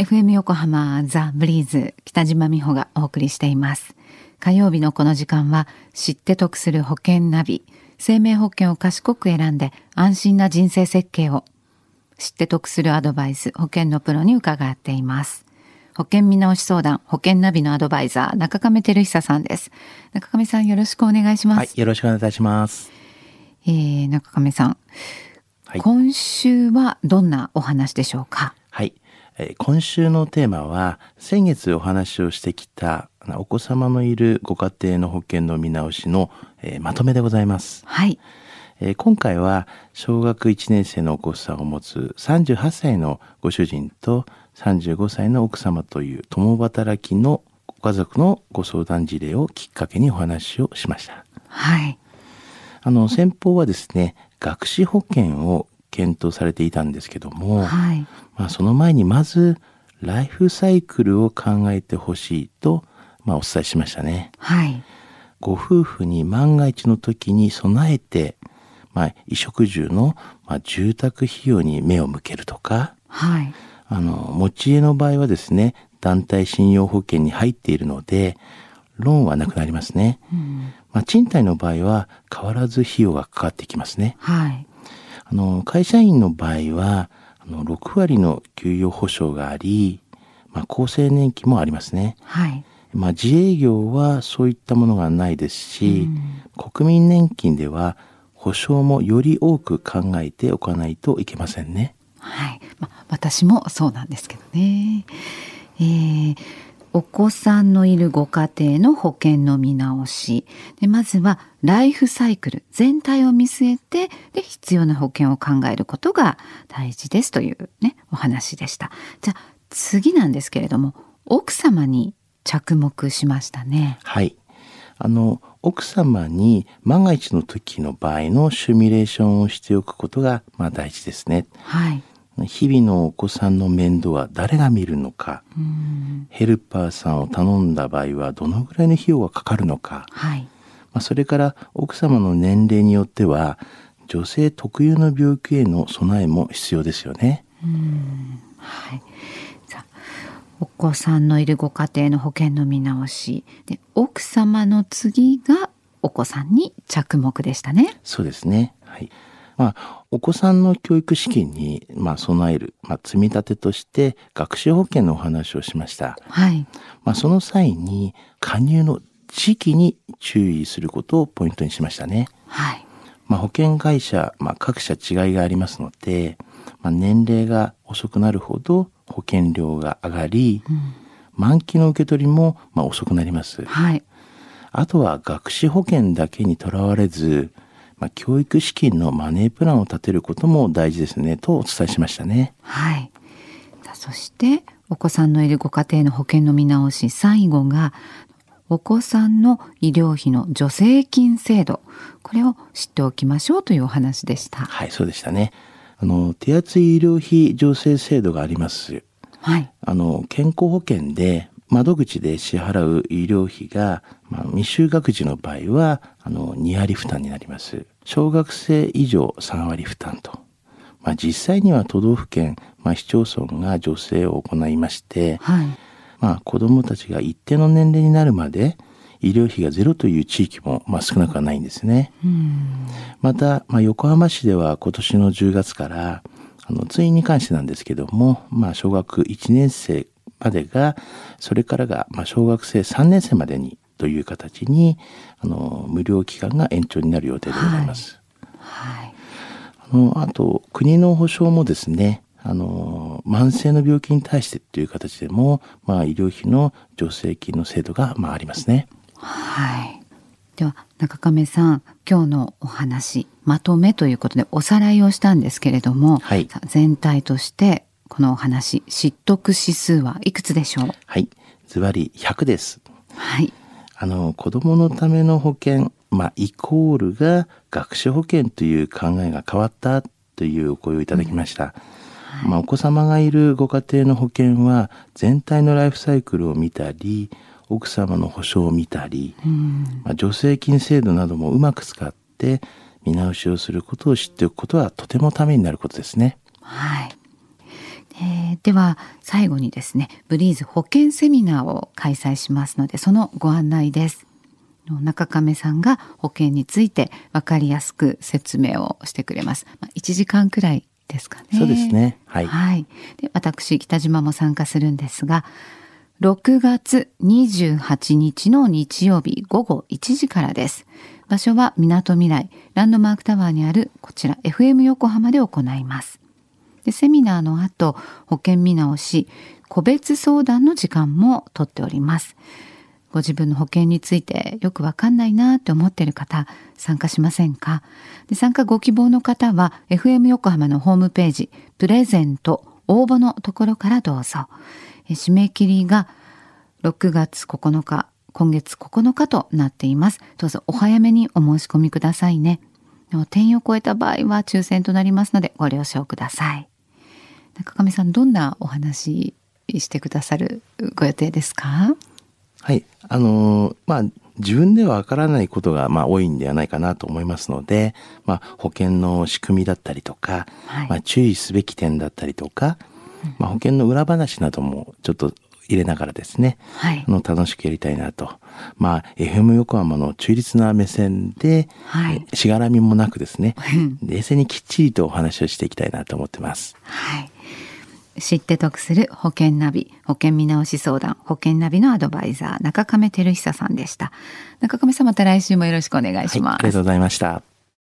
FM 横浜ザ・ブリーズ北島美穂がお送りしています。火曜日のこの時間は知って得する保険ナビ生命保険を賢く選んで安心な人生設計を知って得するアドバイス保険のプロに伺っています。保険見直し相談保険ナビのアドバイザー中亀照久さんです。中亀さんよろしくお願いします、はい、よろしくお願いいたします。えー、中亀さん、はい、今週はどんなお話でしょうか？はい今週のテーマは先月お話をしてきたお子様のいるご家庭の保険の見直しの、えー、まとめでございます。はい。えー、今回は小学1年生のお子さんを持つ38歳のご主人と35歳の奥様という共働きのご家族のご相談事例をきっかけにお話をしました。はい。あの先方はですね学資保険を検討されていたんですけども、はい、まあ、その前にまずライフサイクルを考えてほしいと、まあ、お伝えしましたね。はい、ご夫婦に万が一の時に備えて、まあ、衣食住の、まあ、住宅費用に目を向けるとか、はい、あの持ち家の場合はですね団体信用保険に入っているのでローンはなくなりますね。うん、まあ、賃貸の場合は変わらず費用がかかってきますね。はい、あの会社員の場合はあの6割の給与保障があり、まあ、厚生年金もありますね。はい。まあ、自営業はそういったものがないですし、国民年金では保障もより多く考えておかないといけませんね。はい。まあ、私もそうなんですけどね。えーお子さんのいるご家庭の保険の見直し。でまずはライフサイクル全体を見据えてで必要な保険を考えることが大事ですというねお話でした。じゃあ次なんですけれども奥様に着目しましたね。はい。あの奥様に万が一の時の場合のシミュレーションをしておくことがまあ大事ですね。はい日々のお子さんの面倒は誰が見るのか、ヘルパーさんを頼んだ場合はどのぐらいの費用がかかるのか、はい、まあ、それから奥様の年齢によっては女性特有の病気への備えも必要ですよね。はい、さお子さんのいるご家庭の保険の見直しで奥様の次がお子さんに着目でしたね。そうですね。はい。まあ、お子さんの教育資金に、まあ、備える、まあ、積み立てとして学習保険のお話をしました。はい。まあ、その際に加入の時期に注意することをポイントにしましたね。はい。まあ、保険会社、まあ、各社違いがありますので、まあ、年齢が遅くなるほど保険料が上がり、うん、満期の受け取りも、まあ、遅くなります。はい。あとは学資保険だけにとらわれず、まあ、教育資金のマネープランを立てることも大事ですねとお伝えしましたね。はい。そしてお子さんのいるご家庭の保険の見直し最後がお子さんの医療費の助成金制度これを知っておきましょうというお話でした。はいそうでしたね。あの手厚い医療費助成制度があります。はい。あの健康保険で窓口で支払う医療費が、まあ、未就学児の場合はあの2割負担になります。小学生以上3割負担と。まあ、実際には都道府県、まあ、市町村が助成を行いまして、はい、まあ、子どもたちが一定の年齢になるまで医療費がゼロという地域も、まあ、少なくはないんですね。また、まあ、横浜市では今年の10月からあの通院に関してなんですけども、まあ、小学1年生までがそれからが、まあ、小学生3年生までにという形にあの無料期間が延長になる予定でございます。はい、はい、あのあと国の保障もですねあの慢性の病気に対してという形でも、まあ、医療費の助成金の制度が、まあ、ありますね。はい。では中亀さん今日のお話まとめということでおさらいをしたんですけれども、はい、全体としてこのお話知得指数はいくつでしょう？はい。ズバリ100です。はい。あの子供のための保険まあイコールが学習保険という考えが変わったというお声をいただきました、うん。はい、まあ、お子様がいるご家庭の保険は全体のライフサイクルを見たり奥様の保証を見たり、うん、まあ、助成金制度などもうまく使って見直しをすることを知っておくことはとてもためになることですね。はい。えー、では最後にですねブリーズ保険セミナーを開催しますのでそのご案内です中亀さんが保険について分かりやすく説明をしてくれます。まあ、1時間くらいですかね。そうですね。はい。はい、で私北島も参加するんですが、6月28日の日曜日午後1時からです。場所は港未来ランドマークタワーにあるこちら FM 横浜で行います。でセミナーの後、保険見直し、個別相談の時間もとっております。ご自分の保険についてよくわかんないなって思っている方、参加しませんか？で参加ご希望の方は、FM 横浜のホームページ、プレゼント、応募のところからどうぞ。締め切りが6月9日、今月9日となっています。どうぞお早めにお申し込みくださいね。定員を超えた場合は抽選となりますのでご了承ください。中上さん、どんなお話してくださるご予定ですか？はい。あのー、まあ、自分ではわからないことが、まあ、多いんではないかなと思いますので、まあ、保険の仕組みだったりとか、はい、まあ、注意すべき点だったりとか、まあ、保険の裏話などもちょっと入れながらですね、はい、あの楽しくやりたいなと。まあ、FM 横浜の中立な目線で、はい、しがらみもなくですね、冷静にきっちりとお話をしていきたいなと思ってます。はい。知って得する保険ナビ保険見直し相談保険ナビのアドバイザー中亀照久さんでした。中亀さんまた来週もよろしくお願いします、はい、ありがとうございました